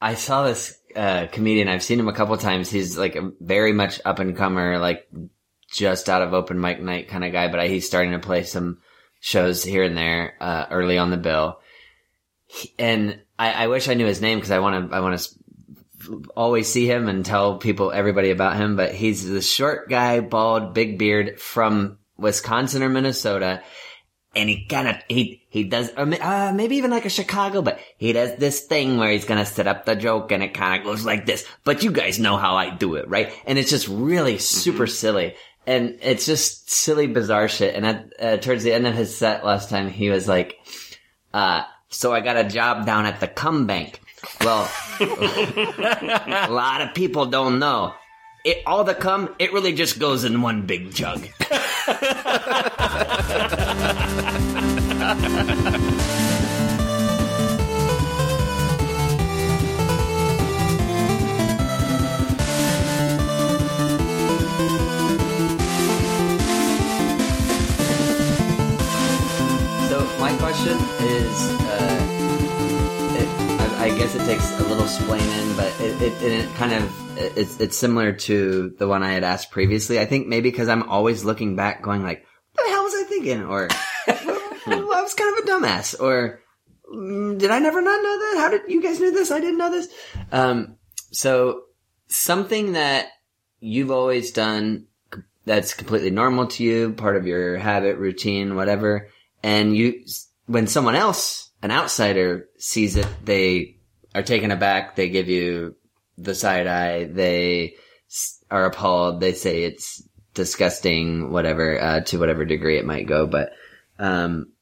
I saw this uh, comedian. I've seen him a couple times. He's like a very much up and comer, like just out of open mic night kind of guy. But he's starting to play some shows here and there uh, early on the bill. He- and I, I wish I knew his name because I want to. I want to always see him and tell people everybody about him. But he's the short guy, bald, big beard from Wisconsin or Minnesota and he kind of he he does uh, maybe even like a Chicago, but he does this thing where he's gonna set up the joke and it kind of goes like this. But you guys know how I do it, right? And it's just really super silly, and it's just silly, bizarre shit. And at, uh, towards the end of his set last time, he was like, uh, "So I got a job down at the Cum Bank." Well, a lot of people don't know. It, all the cum, it really just goes in one big jug. So my question is, it, I, guess it takes a little splaining, but it, it, it kind of it's it's similar to the one I had asked previously. I think maybe because I'm always looking back, going like, "What the hell was I thinking?" or well, "I was kind of a dumbass," or "Mm, "Did I never not know that? How did you guys know this? I didn't know this." Um, so something that you've always done that's completely normal to you, part of your habit, routine, whatever. And you, when someone else, an outsider sees it, they are taken aback. They give you the side eye. They are appalled. They say it's disgusting, whatever, uh, to whatever degree it might go. But, um,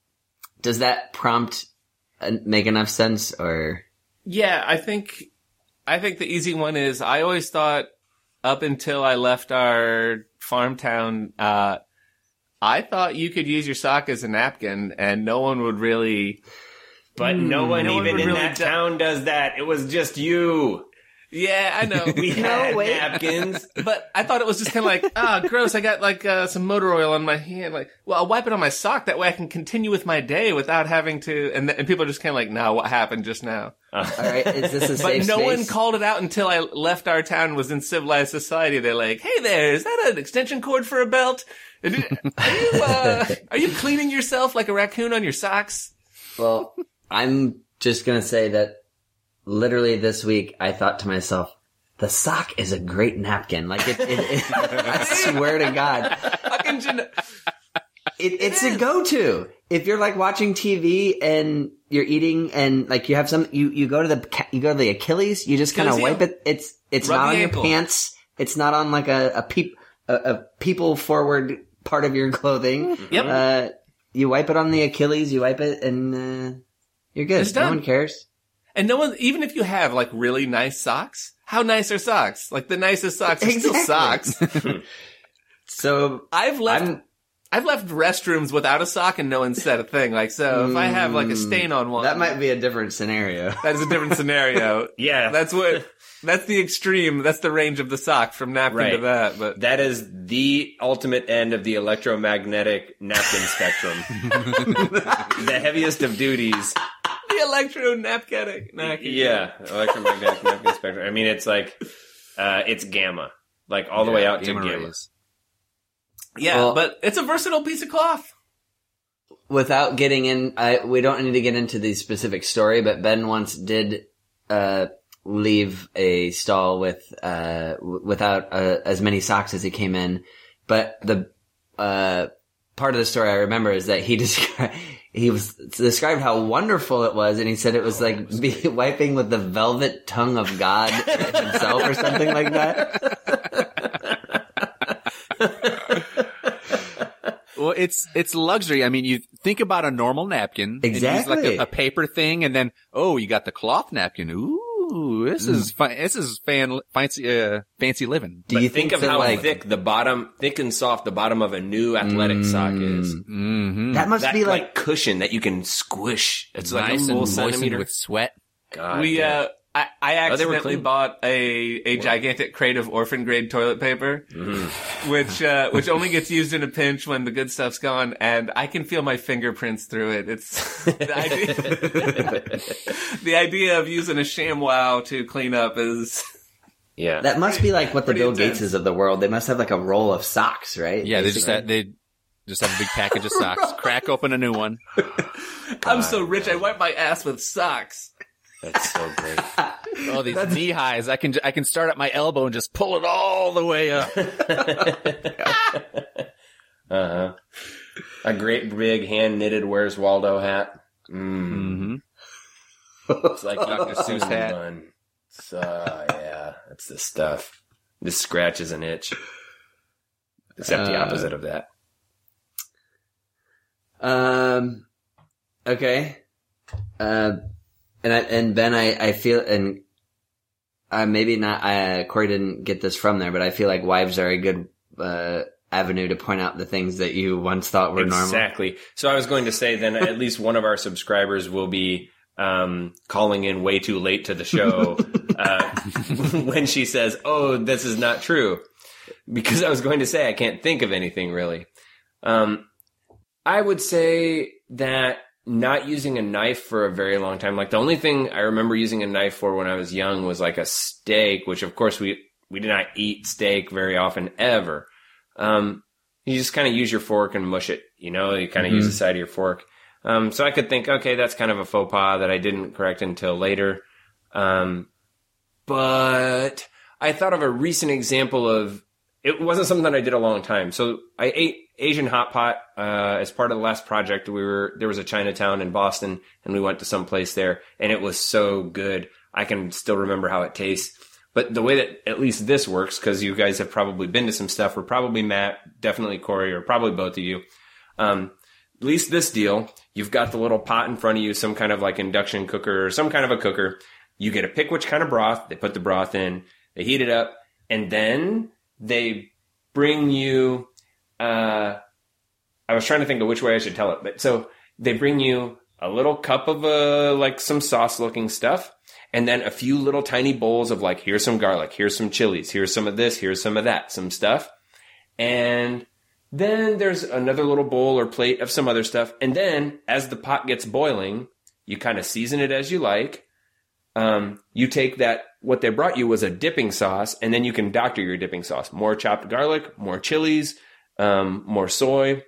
does that prompt uh, make enough sense or? Yeah, I think I think the easy one is I always thought up until I left our farm town, uh, I thought you could use your sock as a napkin and no one would really But no one No even would in really that do- town does that. It was just you. Yeah, I know. We No, had wait. napkins. But I thought it was just kind of like, ah, gross. I got like uh, some motor oil on my hand. Like, well, I'll wipe it on my sock. That way I can continue with my day without having to. And, th- and people are just kind of like, nah, what happened just now? All right. Is this a But safe no one called it out until I left our town and was in civilized society. They're like, hey there, is that an extension cord for a belt? Are you, uh, are you cleaning yourself like a raccoon on your socks? Well, I'm just gonna say that literally this week I thought to myself, the sock is a great napkin. Like it, it, it I swear to God, it, it's a go-to. If you're like watching TV and you're eating and like you have some, you, you go to the, you go to the Achilles, you just kind of wipe it. It's, it's Rub not on your pants. It's not on like a, a peep, a, a people forward part of your clothing. Yep. Uh, you wipe it on the Achilles, you wipe it and, uh, you're good. It's No one cares. And no one, even if you have like really nice socks, how nice are socks? Like the nicest socks are still socks. Hmm. So I've left, I'm I've left restrooms without a sock and no one said a thing. Like, so if I have like a hmm. stain on one, that might be a different scenario. that is a different scenario. Yeah. That's what, that's the extreme. That's the range of the sock from napkin to that. But That is the ultimate end of the electromagnetic napkin spectrum. the heaviest of duties. The electro napkin. Yeah, electromagnetic napkin spectrum. I mean, it's like, uh, it's gamma. Like all the way out to gamma gamma. rays. Yeah, Well- but it's a versatile piece of cloth. Without getting in, I, we don't need to get into the specific story, but Ben once did uh, leave a stall with uh, w- without uh, as many socks as he came in. But the uh, part of the story I remember is that he described he was described how wonderful it was, and he said it was like oh, be wiping with the velvet tongue of God himself or something like that. Well, it's it's luxury. I mean, you think about a normal napkin, and use Exactly. like a, a paper thing, and then oh, you got the cloth napkin. Ooh, this is fi- this is fan fancy uh, fancy living. Do But you think, think, of that, how like thick the bottom, thick and soft the bottom of a new athletic sock is. Mm-hmm. that must That be like, like cushion that you can squish. It's like nice a full and moistened centimeter. with sweat. God we damn. uh I, I Oh, they were accidentally clean. bought a, a gigantic crate of orphan grade toilet paper, Mm-hmm. which uh, which only gets used in a pinch when the good stuff's gone, and I can feel my fingerprints through it. It's the idea, the idea of using a ShamWow to clean up is Yeah. That must be like what the Bill intense. Gateses of the world. They must have like a roll of socks, right? Yeah, they just have, they just have a big package of socks. Crack open a new one. I'm so rich. I wipe my ass with socks. That's so great. Oh, these knee highs! I can I can start at my elbow and just pull it all the way up. Uh huh. A great big hand knitted Where's Waldo hat. Mm. Mm-hmm. It's like Dr. Seuss hat. Bun. So yeah, that's the stuff. This scratches an itch. Except the Uh, opposite of that. Um. Okay. Uh, and I, and Ben, I I feel and uh, maybe not. Uh, Corey didn't get this from there, but I feel like wives are a good uh avenue to point out the things that you once thought were normal. Exactly. So I was going to say then at least one of our subscribers will be um, calling in way too late to the show uh, when she says, "Oh, this is not true," because I was going to say I can't think of anything really. Um, I would say that not using a knife for a very long time. Like the only thing I remember using a knife for when I was young was like a steak, which of course we we did not eat steak very often ever. Um, you just kind of use your fork and mush it. You know, you kind of use the side of your fork. Um, so I could think, okay, that's kind of a faux pas that I didn't correct until later. Um, but I thought of a recent example of it wasn't something that I did a long time. So I ate Asian hot pot uh, as part of the last project. We were there was a Chinatown in Boston, and we went to some place there, and it was so good. I can still remember how it tastes. But the way that at least this works, because you guys have probably been to some stuff, or probably Matt, definitely Corey, or probably both of you. Um, at least this deal, you've got the little pot in front of you, some kind of like induction cooker or some kind of a cooker. You get to pick which kind of broth. They put the broth in, they heat it up, and then they bring you. Uh, I was trying to think of which way I should tell it, but so they bring you a little cup of uh, like some sauce looking stuff, and then a few little tiny bowls of like here's some garlic, here's some chilies, here's some of this, here's some of that, some stuff, and then there's another little bowl or plate of some other stuff. And then as the pot gets boiling, you kind of season it as you like. Um, you take that, what they brought you was a dipping sauce, and then you can doctor your dipping sauce. More chopped garlic, more chilies, um, more soy,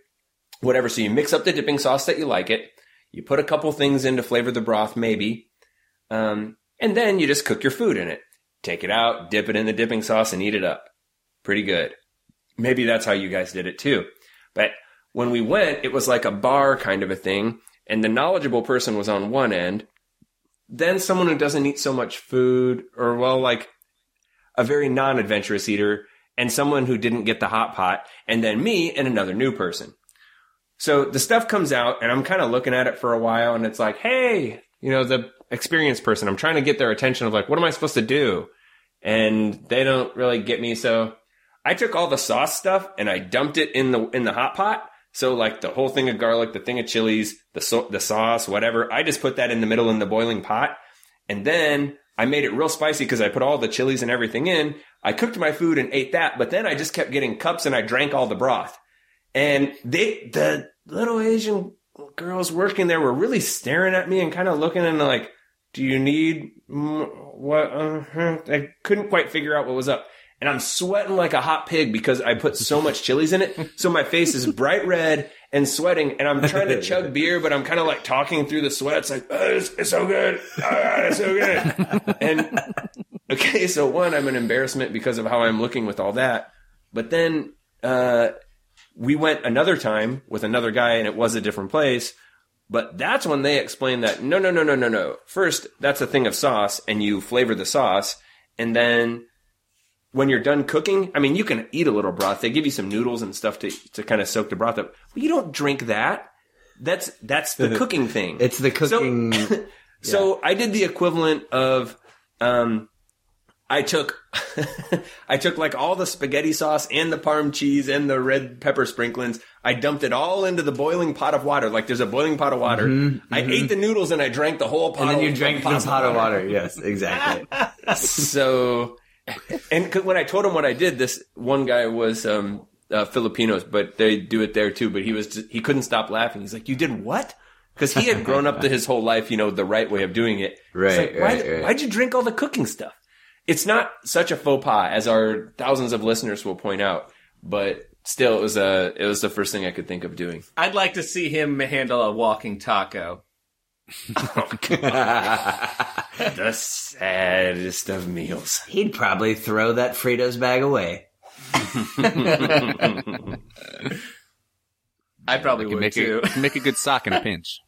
whatever. So you mix up the dipping sauce that you like it. You put a couple things in to flavor the broth, maybe. Um, and then you just cook your food in it. Take it out, dip it in the dipping sauce, and eat it up. Pretty good maybe that's how you guys did it too. But when we went, it was like a bar kind of a thing, and the knowledgeable person was on one end. Then someone who doesn't eat so much food, or well, like a very non-adventurous eater, and someone who didn't get the hot pot, and then me and another new person. So the stuff comes out, and I'm kind of looking at it for a while, and it's like, hey, you know, the experienced person, I'm trying to get their attention of like, what am I supposed to do? And they don't really get me, so I took all the sauce stuff and I dumped it in the in the hot pot. So like the whole thing of garlic, the thing of chilies, the so- the sauce, whatever. I just put that in the middle in the boiling pot, and then I made it real spicy because I put all the chilies and everything in. I cooked my food and ate that, but then I just kept getting cups and I drank all the broth. And they the little Asian girls working there were really staring at me and kind of looking and like, "Do you need what?" Uh, I couldn't quite figure out what was up and I'm sweating like a hot pig because I put so much chilies in it. So my face is bright red and sweating, and I'm trying to chug beer, but I'm kind of like talking through the sweat. It's like, oh, it's, it's so good. Oh, God, it's so good. And okay, so one, I'm an embarrassment because of how I'm looking with all that. But then uh, we went another time with another guy, and it was a different place. But that's when they explained that no, no, no, no, no, no. First, that's a thing of sauce, and you flavor the sauce, and then when you're done cooking, I mean, you can eat a little broth. They give you some noodles and stuff to to kind of soak the broth up. But you don't drink that. That's that's the cooking thing. It's the cooking. So I did the equivalent of um, I took, I took like all the spaghetti sauce and the parm cheese and the red pepper sprinklings. I dumped it all into the boiling pot of water. Like there's a boiling pot of water. I ate the noodles and I drank the whole pot. Mm-hmm, and then you drank the pot pot of water. Yes, exactly. so, and 'cause when I told him what I did, this one guy was um, uh, Filipinos, but they do it there too. But he was just, he couldn't stop laughing. He's like, "You did what?" Because he had grown up to his whole life, you know, the right way of doing it. Right, like, Why, right, right. Why'd you drink all the cooking stuff? It's not such a faux pas as our thousands of listeners will point out, but still, it was a it was the first thing I could think of doing. I'd like to see him handle a walking taco. Oh, the saddest of meals. He'd probably throw that Fritos bag away. I probably Could would make too. a, make a good sock in a pinch.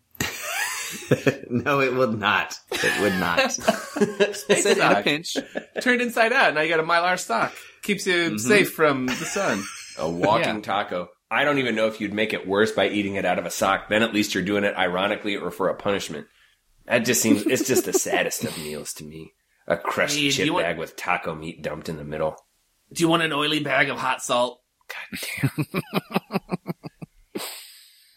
no, it would not. It would not. Space in a sock. pinch. Turned inside out. Now you got a mylar sock. Keeps you mm-hmm. safe from the sun. A walking Yeah. taco. I don't even know if you'd make it worse by eating it out of a sock. Then at least you're doing it ironically or for a punishment. That just seems, it's just the saddest of meals to me. A crushed Hey, chip want- bag with taco meat dumped in the middle. Do you want an oily bag of hot salt?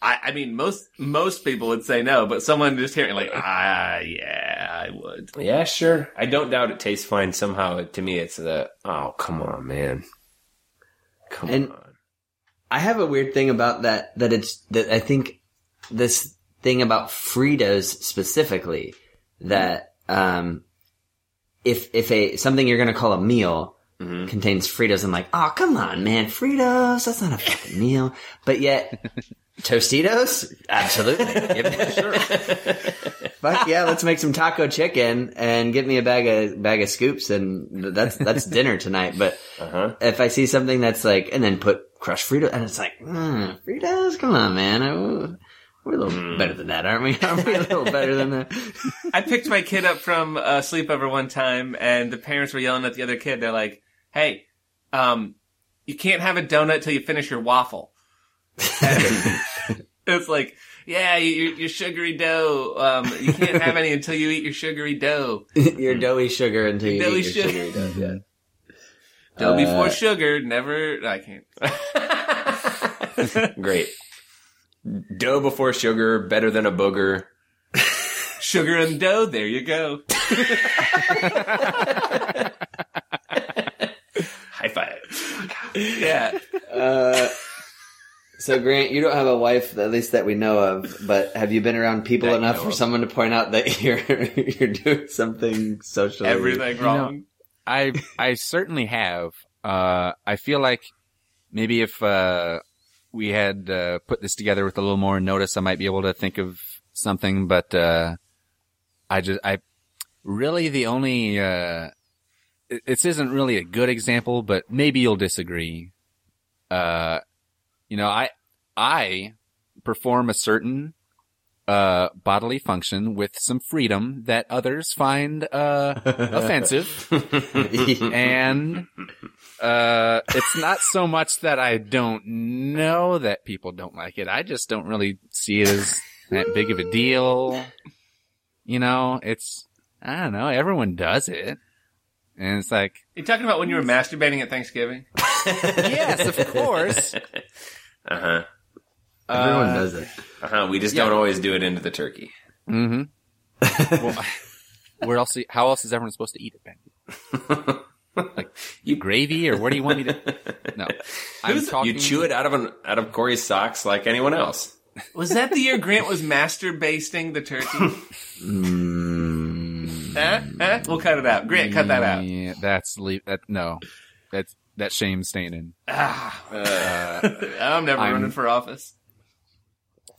I, I mean, most most people would say no, but someone just hearing like, ah, yeah, I would. Yeah, sure. I don't doubt it tastes fine. Somehow, to me, it's the, oh, come on, man. Come And- on. I have a weird thing about that, that it's, that I think this thing about Fritos specifically, that, um, if, if a, something you're gonna call a meal contains Fritos, I'm like, oh, come on, man, Fritos, that's not a fucking meal. But yet, Tostitos? Absolutely. sure. Fuck yeah, let's make some taco chicken and get me a bag of, bag of scoops and that's, that's dinner tonight. But, Uh-huh. if I see something that's like, and then put crushed Fritos, and it's like, mm, Fritos, come on, man. I- we're a little better than that, aren't we? Aren't we a little better than that? I picked my kid up from a sleepover one time, and the parents were yelling at the other kid. They're like, "Hey, um, you can't have a donut till you finish your waffle." It's like, yeah, your, your sugary dough. Um, you can't have any until you eat your sugary dough. Your doughy sugar until you Doughy eat your sugar. sugary dough. Yeah. Dough Uh, before sugar, never. I can't. Great. Dough before sugar, better than a booger. Sugar and dough. There you go. High five. Yeah. Uh, so Grant, you don't have a wife, at least that we know of, but have you been around people That enough for of. someone to point out that you're you're doing something socially Everything wrong. I I certainly have. Uh, I feel like maybe if uh, we had uh, put this together with a little more notice, I might be able to think of something. But uh, I just I really the only uh, it- this isn't really a good example, but maybe you'll disagree. Uh, you know, I I perform a certain uh, bodily function with some freedom that others find uh, offensive and uh it's not so much that I don't know that people don't like it. I just don't really see it as that big of a deal. You know, it's I don't know, everyone does it. And it's like, You talking about when you were masturbating at Thanksgiving? yes, of course. Uh huh. Everyone Uh, does it. Uh huh. We just Yeah. don't always do it into the turkey. Mm Mhm. well, where else how else is everyone supposed to eat it, Ben? Like You- gravy or what do you want me to No. I'm talking You chew it out of an out of Corey's socks like anyone else. Was that the year Grant was masturbating the turkey? Mm. huh? Huh? We'll cut it out. Grant, cut that out. Yeah, that's leave that no. That's that shame staying in. Ah, Uh, I'm never I'm- running for office.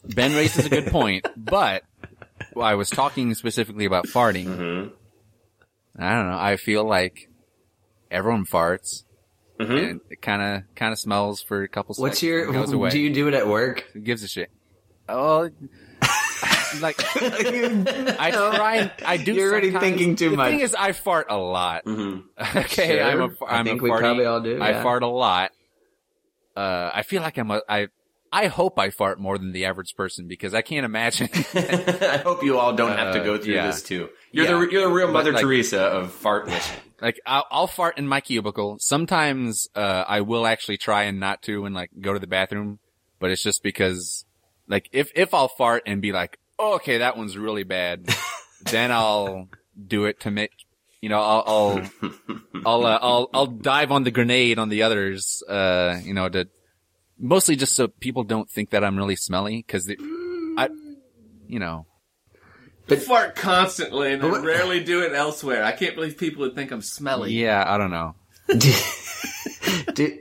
Ben raises a good point, but I was talking specifically about farting. mhm. I don't know. I feel like everyone farts, Mhm. and it kind of kind of smells for a couple. Seconds. What's seconds your? and goes away? Do you do it at work? Who gives a shit? Oh, like I try. and- I do. You're already thinking too the much. thing is, I fart a lot. Mhm. okay, Sure. I'm a. I I'm think a we farty- probably all do, I yeah. fart a lot. Uh, I feel like I'm a. I. I hope I fart more than the average person because I can't imagine. I hope you all don't have to go Uh, through yeah. this too. You're Yeah. the you're the real But, Mother like- Teresa of fart wishing. like I'll, I'll fart in my cubicle. Sometimes uh, I will actually try and not to and like go to the bathroom, but it's just because like if if I'll fart and be like, oh, okay, that one's really bad, then I'll do it to make you know I'll I'll I'll, uh, I'll I'll dive on the grenade on the others, uh, you know, to mostly just so people don't think that I'm really smelly because I, you know, fart constantly and But what- rarely do it elsewhere. I can't believe people would think I'm smelly. yeah, I don't know. do, do,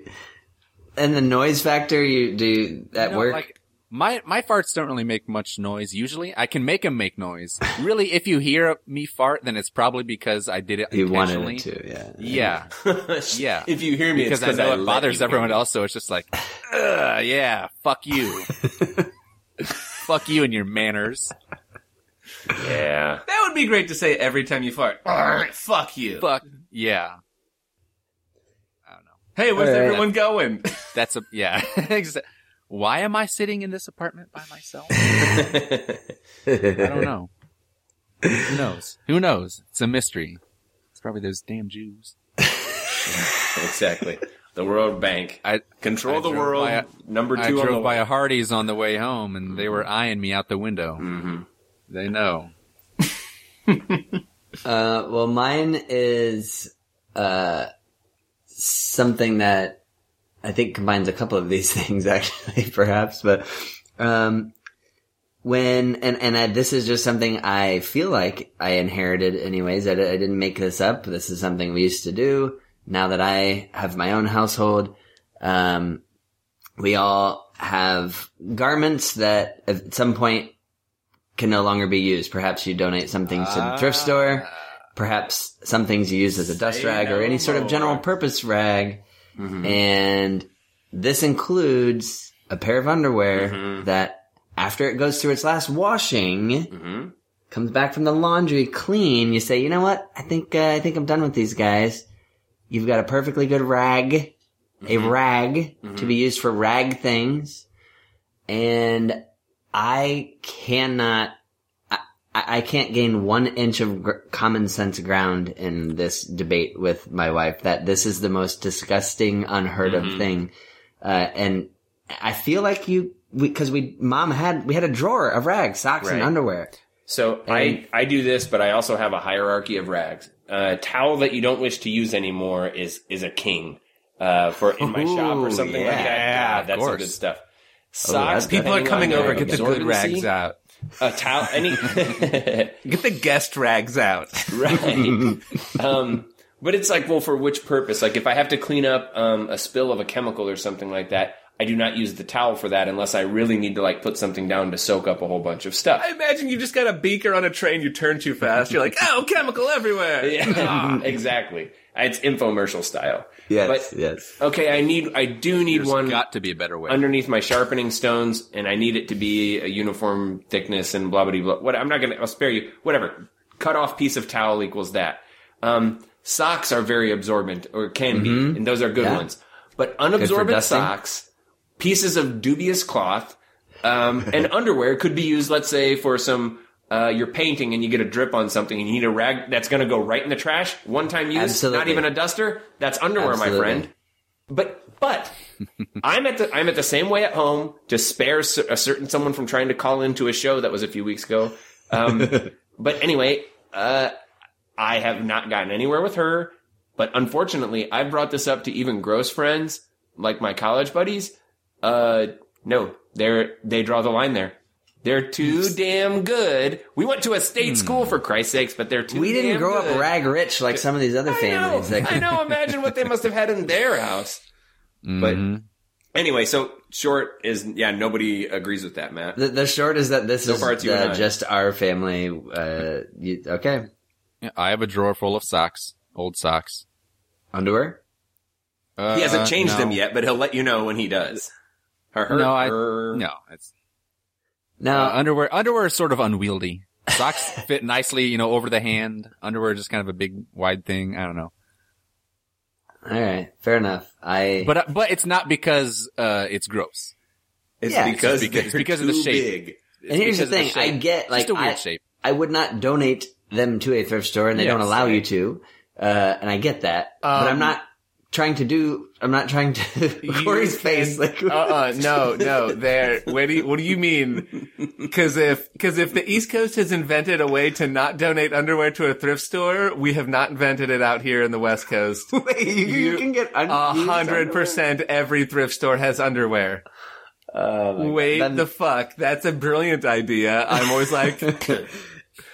and the noise factor, you do at You know, work. Like, my my farts don't really make much noise. Usually, I can make them make noise. Really, if you hear me fart, then it's probably because I did it you wanted intentionally. it to, yeah. Yeah, yeah. If you hear me, because it's I know it bothers everyone hear else. So it's just like, Ugh, yeah, fuck you, fuck you and your manners. Yeah. That would be great to say every time you fart. Fuck you. Fuck yeah. I don't know. Hey, where's All right. everyone going? That's a yeah. Exa- Why am I sitting in this apartment by myself? I don't know. Who knows? Who knows? It's a mystery. It's probably those damn Jews. exactly. The World Bank. I Control I the world. a- number two I on the drove by way. a Hardee's on the way home, and they were eyeing me out the window. Mhm. They know. Uh, well, mine is uh, something that I think combines a couple of these things, actually, perhaps. But um, when and and I, this is just something I feel like I inherited, anyways. I, I didn't make this up. This is something we used to do. Now that I have my own household, um, we all have garments that at some point can no longer be used. Perhaps you donate some things to the thrift store. Perhaps some things you use as a dust rag or any sort of general purpose rag. Mhm. And this includes a pair of underwear Mhm. that after it goes through its last washing, Mhm. comes back from the laundry clean, you say, you know what? I think, uh, I think I'm done with these guys. You've got a perfectly good rag, a rag to be used for rag things. And I cannot, I, I can't gain one inch of gr- common sense ground in this debate with my wife that this is the most disgusting, unheard of Mhm. thing. Uh, and I feel like you, because we, mom had, we had a drawer of rags, socks and underwear. So And- I, I do this, but I also have a hierarchy of rags. A towel that you don't wish to use anymore is is a king. Uh, for in my shop or Ooh, something like that. yeah, God, of that's some good stuff. Socks. good. People are coming over. their Get the good rags out. A towel. Any. Get the guest rags out. right. um, but it's like, well, for which purpose? Like, if I have to clean up um, a spill of a chemical or something like that, I do not use the towel for that unless I really need to like put something down to soak up a whole bunch of stuff. I imagine you just got a beaker on a train. You turn too fast. You're like, oh, chemical everywhere. Yeah, exactly. It's infomercial style. Yes, But- yes. Okay, I need, I do need There's one got to be a better way. underneath my sharpening stones, and I need it to be a uniform thickness and blah blah blah. What I'm not gonna, I'll spare you. Whatever. Cut off piece of towel equals that. Um, socks are very absorbent, or can be, and those are good Yeah. ones. But unabsorbent socks, pieces of dubious cloth, um, and underwear could be used. Let's say for some. Uh, you're painting and you get a drip on something and you need a rag that's going to go right in the trash. One time use, not even a duster. That's underwear, my friend. But but I'm at the I'm at the same way at home to spare a certain someone from trying to call into a show that was a few weeks ago. Um, but anyway, uh, I have not gotten anywhere with her. But unfortunately, I brought this up to even gross friends like my college buddies. Uh, no, they're they draw the line there. They're too damn good. We went to a state school for Christ's sakes, but they're too. We didn't damn grow good. up rag rich like some of these other I know. families. Like, I know. Imagine what they must have had in their house. But Mhm. anyway, so short is yeah. Nobody agrees with that, Matt. The, the short is that this So is far it's you and uh, just our family. Uh, you, okay, Yeah, I have a drawer full of socks, old socks. underwear. Uh, he hasn't changed no. them yet, but he'll let you know when he does. Her, her, No, I her- no. It's No, uh, underwear. Underwear is sort of unwieldy. Socks fit nicely, you know, over the hand. Underwear is just kind of a big, wide thing. I don't know, all right, fair enough. I but uh, but it's not because uh, it's gross. It's Yeah. because, It's because- they're because of the shape. big. and here's the because of the thing, I get like Just a weird I, shape. I would not donate them to a thrift store, and they Yes, don't allow you to. Uh, and I get that, but Um, I'm not trying to do. I'm not trying to. You Corey's can- face, like uh-uh, no, no. There. What do you, what do you mean? Because if because if the East Coast has invented a way to not donate underwear to a thrift store, we have not invented it out here in the West Coast. Wait, you, you can get A hundred percent. every thrift store has underwear. Oh my God. Wait then, the fuck. That's a brilliant idea. I'm always like,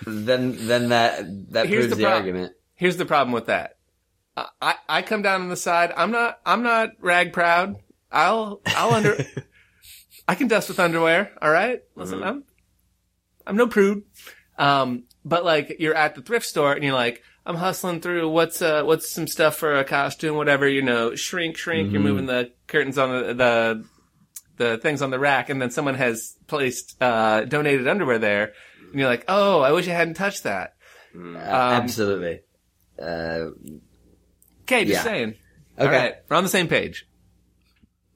then then that that Here's proves the the, prob- argument. here's the problem with that. I, I, come down on the side. I'm not, I'm not rag proud. I'll, I'll under, I can dust with underwear. All right. Listen, I'm, I'm no prude. Um, but like you're at the thrift store and you're like, I'm hustling through what's, uh, what's some stuff for a costume, whatever, you know, shrink, shrink. You're moving the curtains on the, the, the things on the rack and then someone has placed, uh, donated underwear there. And you're like, oh, I wish I hadn't touched that. Uh, Absolutely. Uh, Okay, just Yeah. saying. Okay. All right, we're on the same page.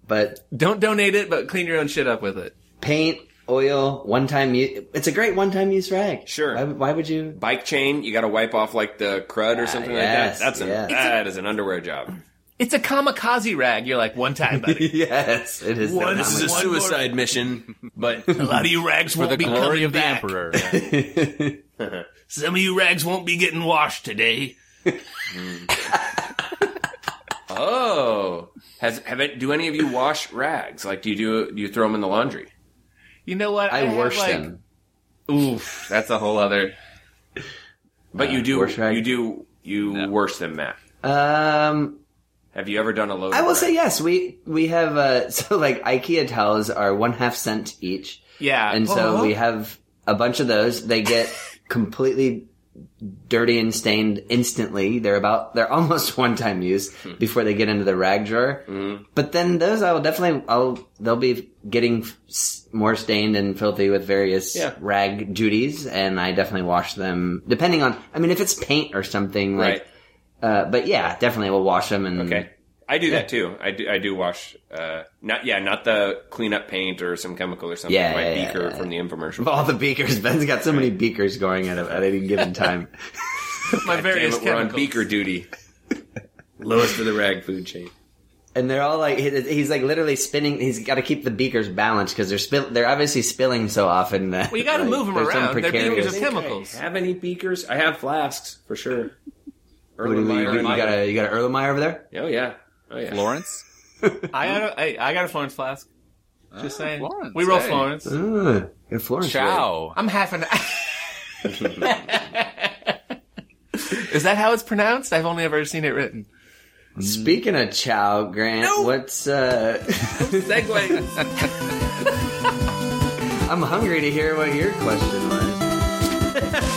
but Don't donate it, but clean your own shit up with it. paint, oil, one time use. It's a great one time use rag. Sure. Why, why would you? Bike chain, you got to wipe off like the crud or ah, something yes, like that. That's an, yes. that is an underwear job. It's a kamikaze rag. You're like, one time, buddy. yes, it is. One- the This is a suicide mission, but a lot of you rags For won't the be glory coming of the back. emperor. Some of you rags won't be getting washed today. Oh, has have it? Do any of you wash rags? Like, do you do do you throw them in the laundry? You know what? I have, wash like- them. Oof, that's a whole other. But you do wash you do you wash them, Matt? Um, Have you ever done a load? I will rag? say yes. We we have uh, so like IKEA towels are one half cent each, Yeah, and so Uh-huh. we have a bunch of those. They get completely dirty and stained instantly. They're about they're almost one time use Hmm. before they get into the rag drawer. Mm-hmm. But then those I will definitely I'll they'll be getting more stained and filthy with various Yeah. rag duties, and I definitely wash them depending on. I mean, if it's paint or something like. Right. Uh, but yeah, definitely we'll wash them and Okay. I do that too. I do. I do wash. Uh, not yeah, not the clean up paint or some chemical or something. Yeah, my yeah, yeah, beaker yeah. from the infomercial. All the beakers, Ben's got so many beakers going at, at any given time. my Damn various it, we're on beaker duty. Lowest of the rag food chain. And they're all like, he's like literally spinning. He's got to keep the beakers balanced because they're spill. They're obviously spilling so often that Well, you got to like, move them around. They're beakers of chemicals. Have any beakers? I have flasks for sure. What do you, you, Erlenmeyer you got a you got a Erlenmeyer over there? Oh yeah. Oh yeah. Florence? I got a, hey, I got a Florence flask. Just saying. Florence, we roll hey. Florence. Uh, good Florence. Ciao. I'm half an. Is that how it's pronounced? I've only ever seen it written. Speaking of Chow, Grant, No. what's uh? Segue. I'm hungry to hear what your question was.